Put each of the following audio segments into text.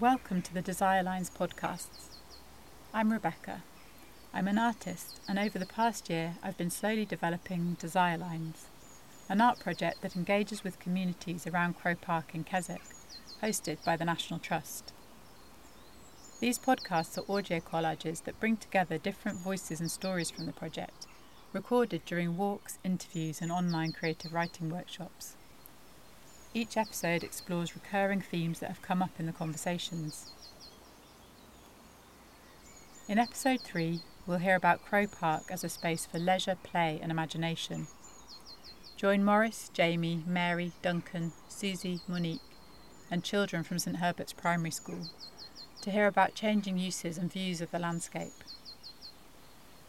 Welcome to the Desire Lines podcasts. I'm Rebecca. I'm an artist, and over the past year, I've been slowly developing Desire Lines, an art project that engages with communities around Crow Park in Keswick, hosted by the National Trust. These podcasts are audio collages that bring together different voices and stories from the project, recorded during walks, interviews, and online creative writing workshops. Each episode explores recurring themes that have come up in the conversations. In episode 3, we'll hear about Crow Park as a space for leisure, play, and imagination. Join Morris, Jamie, Mary, Duncan, Susie, Monique, and children from St Herbert's Primary School to hear about changing uses and views of the landscape.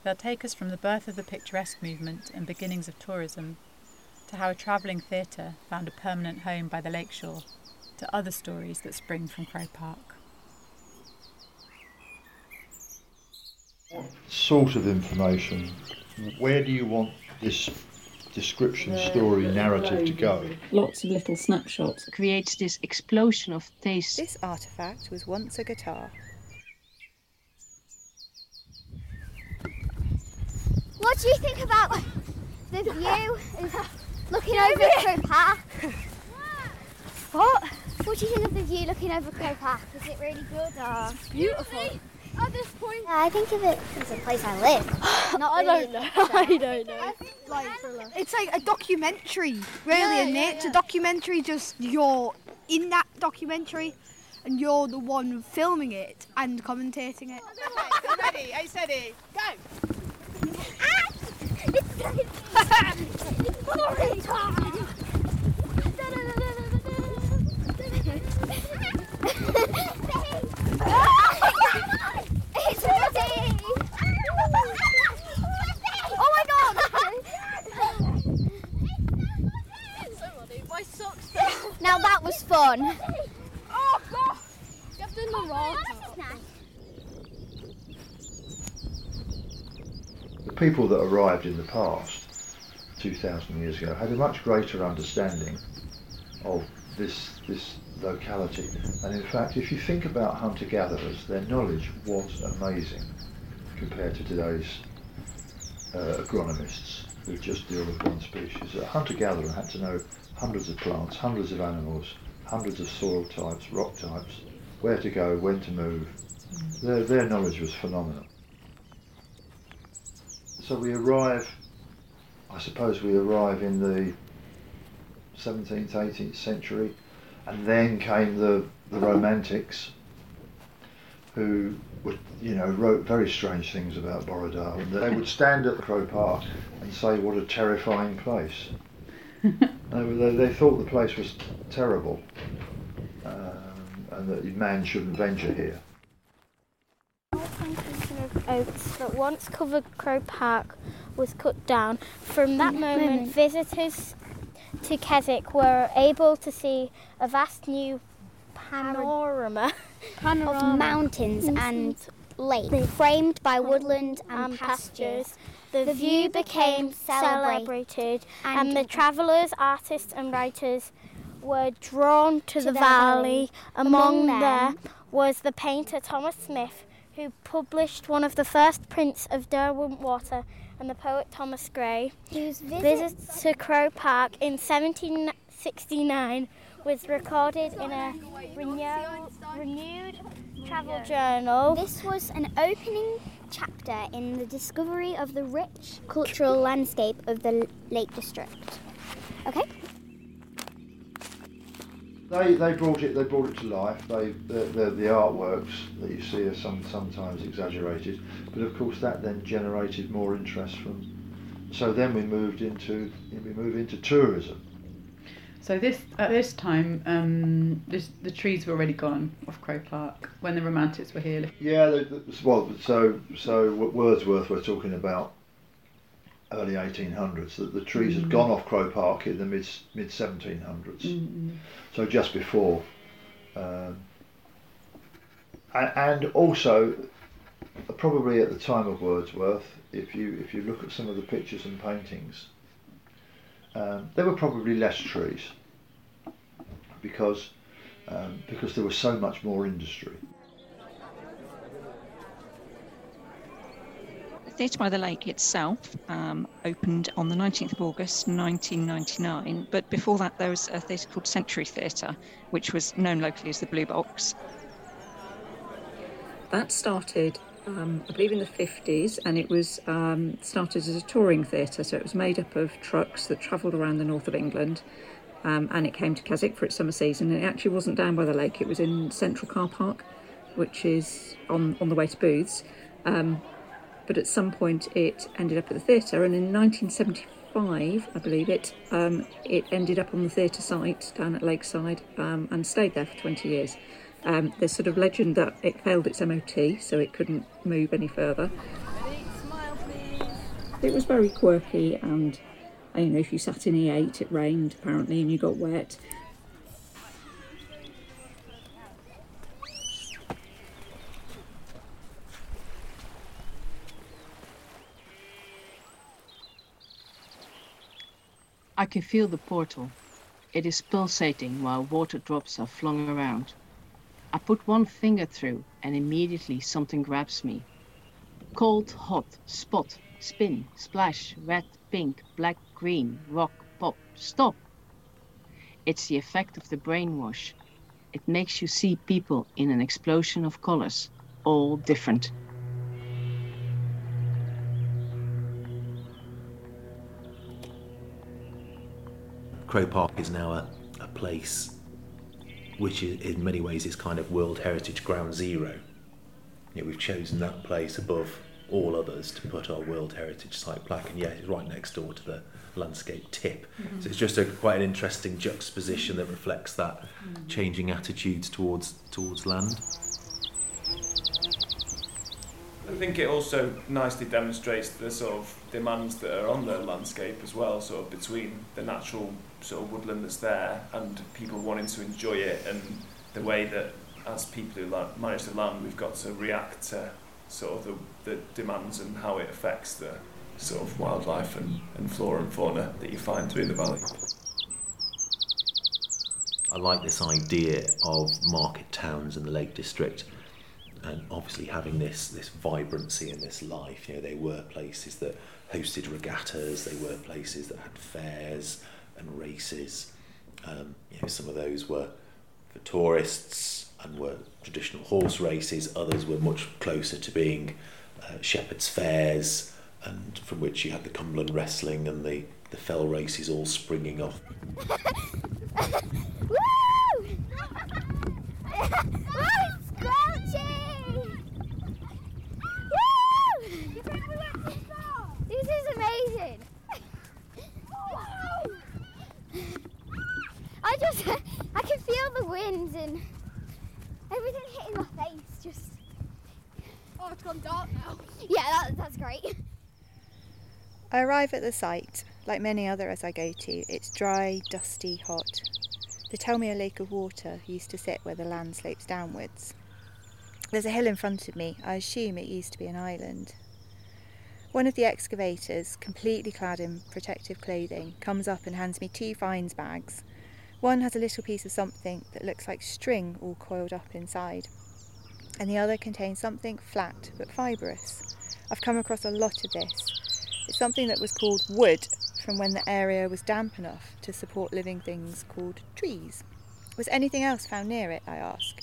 They'll take us from the birth of the picturesque movement and beginnings of tourism to how a travelling theatre found a permanent home by the lakeshore, to other stories that spring from Crow Park. What sort of information? Where do you want this description, story, narrative to go? Lots of little snapshots. creates this explosion of taste. This artifact was once a guitar. What do you think about the view of looking over Crow Park? What? What do you think of the view looking over Crow Park? Is it really good or? beautiful. At this point, Yeah, I think of it as a place I live. Not I really don't know. I don't know. like it's like a documentary, really a nature documentary. Just you're in that documentary, and you're the one filming it and commentating it. ready, I said it. Go! Ah! Now that was fun. Oh god! Get in the wrong. The people that arrived in the past, 2,000 years ago, had a much greater understanding of this, this locality. And in fact, if you think about hunter-gatherers, their knowledge was amazing compared to today's uh, agronomists who just deal with one species. A hunter-gatherer had to know hundreds of plants, hundreds of animals, hundreds of soil types, rock types, where to go, when to move. Their, their knowledge was phenomenal. So we arrive, I suppose we arrive in the 17th, 18th century, and then came the, the Romantics, who would, you know, wrote very strange things about Borrowdale. And they would stand at the Crow Park and say, what a terrifying place. they, were- they, they thought the place was terrible, um, and that man shouldn't venture here. plantation of oaks that once covered Crow Park was cut down. From that mm, moment, visitors to Keswick were able to see a vast new panorama. Of mountains and lakes, framed by woodland and and pastures. pastures. The view became celebrated, and the travellers, artists, and writers were drawn to, the, the valley. Among, Among them them was the painter Thomas Smith, who published one of the first prints of Derwentwater, and the poet Thomas Gray. Whose Visit to Crow Park in 1769 was recorded in a renew- renewed travel journal. This was an opening chapter in the discovery of the rich cultural landscape of the Lake District. Okay? They, they brought it they brought it to life. They the, the, the artworks that you see are some sometimes exaggerated, but of course that then generated more interest from. So then we moved into we moved into tourism. So this at this time, um, this, the trees were already gone off Crow Park when the Romantics were here. Yeah, well, so so Wordsworth we're talking about early 1800s. That the trees had gone off Crow Park in the mid mid 1700s. Mm-mm. so just before. Um, and, and also, probably at the time of Wordsworth, if you if you look at some of the pictures and paintings, um, there were probably less trees because um, because there was so much more industry. Theatre by the Lake itself um, opened on the 19th of August 1999, but before that there was a theatre called Century Theatre, which was known locally as the Blue Box. That started, um, I believe, in the 50s, and it was um, started as a touring theatre, so it was made up of trucks that travelled around the north of England. Um, and it came to Keswick for its summer season. And it actually wasn't down by the lake; it was in Central Car Park, which is on on the way to Booths. Um, but at some point it ended up at the theatre, and in 1975, I believe it, um, it ended up on the theatre site down at Lakeside um, and stayed there for 20 years. Um, there's sort of legend that it failed its MOT, so it couldn't move any further. It was very quirky, and you know, if you sat in E8, it rained apparently, and you got wet. I can feel the portal. It is pulsating while water drops are flung around. I put one finger through and immediately something grabs me. Cold, hot, spot, spin, splash, red, pink, black, green, rock, pop, stop. It's the effect of the brainwash. It makes you see people in an explosion of colors, all different. Crow Park is now a, a place which is, in many ways is kind of World Heritage Ground Zero. You know, we've chosen that place above all others to put our World Heritage Site plaque, and yeah, it's right next door to the landscape tip. Mhm. So it's just a quite an interesting juxtaposition that reflects that changing attitudes towards towards land. I think it also nicely demonstrates the sort of demands that are on the landscape as well, sort of between the natural sort of woodland that's there and people wanting to enjoy it, and the way that as people who manage the land, we've got to react to sort of the, the demands and how it affects the sort of wildlife and, and flora and fauna that you find through the valley. I like this idea of market towns in the Lake District, and obviously having this this vibrancy and this life. You know, they were places that hosted regattas, they were places that had fairs and races. Um, you know, some of those were for tourists and were traditional horse races. Others were much closer to being uh, shepherds' fairs, and from which you had the Cumberland wrestling and the the fell races all springing off. Woo! oh, it's scorching! Woo! This is amazing. I just, I can feel the wind and everything hitting my face. Just. Oh, it's gone dark now. Yeah, that, that's great. I arrive at the site, like many other as I go to. It's dry, dusty, hot. They tell me a lake of water used to sit where the land slopes downwards. There's a hill in front of me. I assume it used to be an island. One of the excavators, completely clad in protective clothing, comes up and hands me two finds bags. One has a little piece of something that looks like string all coiled up inside, and the other contains something flat but fibrous. I've come across a lot of this. It's something that was called wood from when the area was damp enough to support living things called trees. Was anything else found near it? I ask.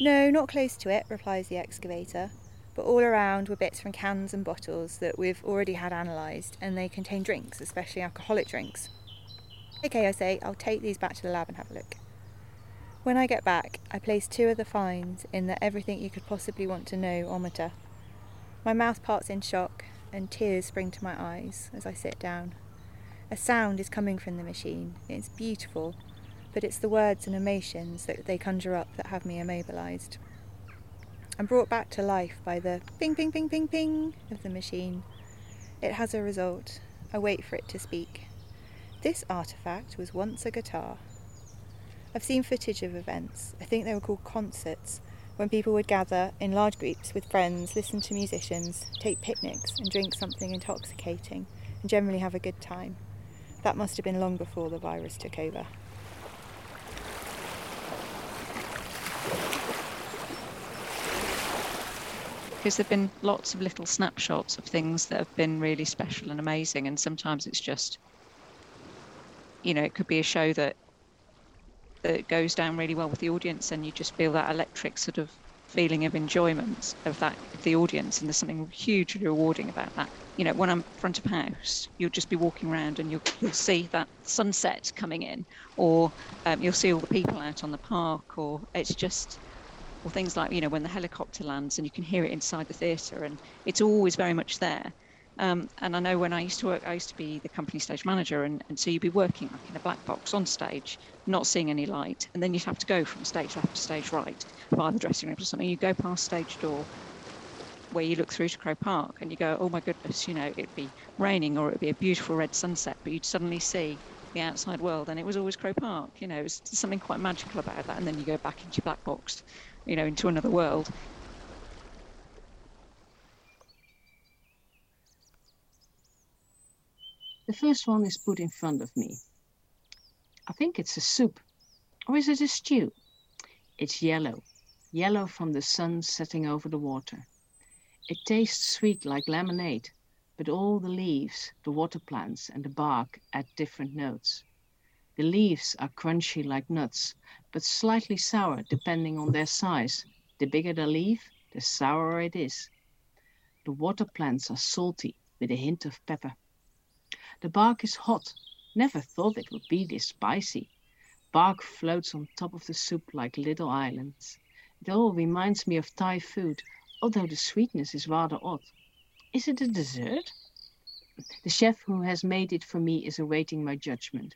No, not close to it, replies the excavator, but all around were bits from cans and bottles that we've already had analysed, and they contain drinks, especially alcoholic drinks. Okay, I say, I'll take these back to the lab and have a look. When I get back, I place two of the finds in the everything you could possibly want to know ometer. My mouth parts in shock, and tears spring to my eyes as I sit down. A sound is coming from the machine. It's beautiful, but it's the words and emotions that they conjure up that have me immobilised. I'm brought back to life by the ping, ping, ping, ping, ping of the machine. It has a result. I wait for it to speak. This artefact was once a guitar. I've seen footage of events, I think they were called concerts, when people would gather in large groups with friends, listen to musicians, take picnics, and drink something intoxicating, and generally have a good time. That must have been long before the virus took over. because there have been lots of little snapshots of things that have been really special and amazing. And sometimes it's just, you know, it could be a show that that goes down really well with the audience, and you just feel that electric sort of feeling of enjoyment of that the audience, and there's something hugely rewarding about that. You know, when I'm front of house, you'll just be walking around and you'll you'll see that sunset coming in, or um, you'll see all the people out on the park, or it's just or things like you know when the helicopter lands and you can hear it inside the theatre and it's always very much there um, and I know when I used to work I used to be the company stage manager and, and so you'd be working like in a black box on stage not seeing any light and then you'd have to go from stage left to stage right via the dressing room or something you go past stage door where you look through to Crow Park and you go oh my goodness you know it'd be raining or it'd be a beautiful red sunset but you'd suddenly see the outside world and it was always Crow Park you know it's something quite magical about that and then you go back into your black box you know, into another world. The first one is put in front of me. I think it's a soup. Or is it a stew? It's yellow. Yellow from the sun setting over the water. It tastes sweet like lemonade, but all the leaves, the water plants, and the bark add different notes. The leaves are crunchy like nuts, but slightly sour depending on their size. The bigger the leaf, the sourer it is. The water plants are salty with a hint of pepper. The bark is hot. Never thought it would be this spicy. Bark floats on top of the soup like little islands. It all reminds me of Thai food, although the sweetness is rather odd. Is it a dessert? The chef who has made it for me is awaiting my judgment.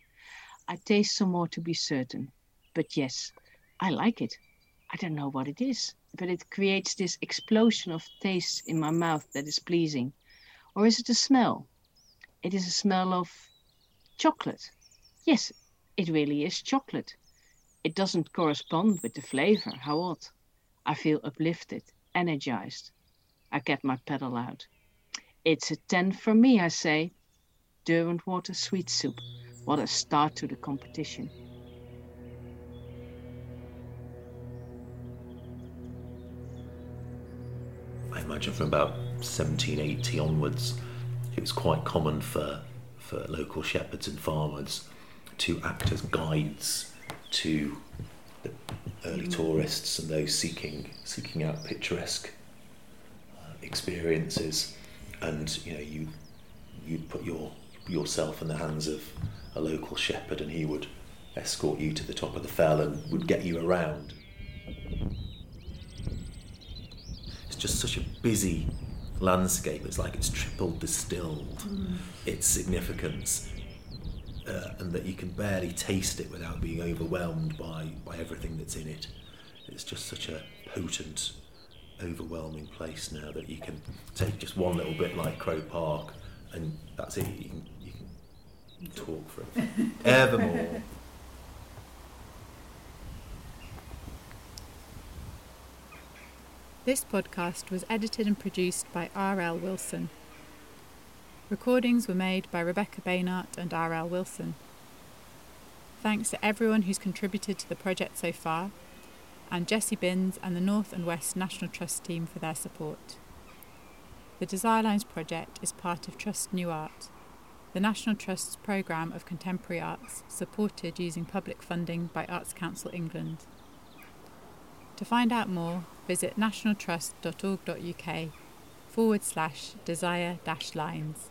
I taste some more to be certain. But yes, I like it. I don't know what it is, but it creates this explosion of taste in my mouth that is pleasing. Or is it a smell? It is a smell of chocolate. Yes, it really is chocolate. It doesn't correspond with the flavor. How odd. I feel uplifted, energized. I get my pedal out. It's a 10 for me, I say. Derwent water sweet soup. What a start to the competition. I imagine from about 1780 onwards, it was quite common for, for local shepherds and farmers to act as guides to the early mm. tourists and those seeking seeking out picturesque uh, experiences. And you know, you you'd put your yourself in the hands of a local shepherd, and he would escort you to the top of the fell and would get you around. It's just such a busy landscape. It's like it's triple distilled mm. its significance, uh, and that you can barely taste it without being overwhelmed by, by everything that's in it. It's just such a potent, overwhelming place now that you can take just one little bit like Crow Park, and that's it. You can, talk for evermore. This podcast was edited and produced by R.L. Wilson. Recordings were made by Rebecca Baynart and R.L. Wilson. Thanks to everyone who's contributed to the project so far, and Jesse Binns and the North and West National Trust team for their support. The Desire Lines project is part of Trust New Art, the National Trust's programme of contemporary arts, supported using public funding by Arts Council England. To find out more, visit nationaltrust.org.uk forward slash desire dash lines.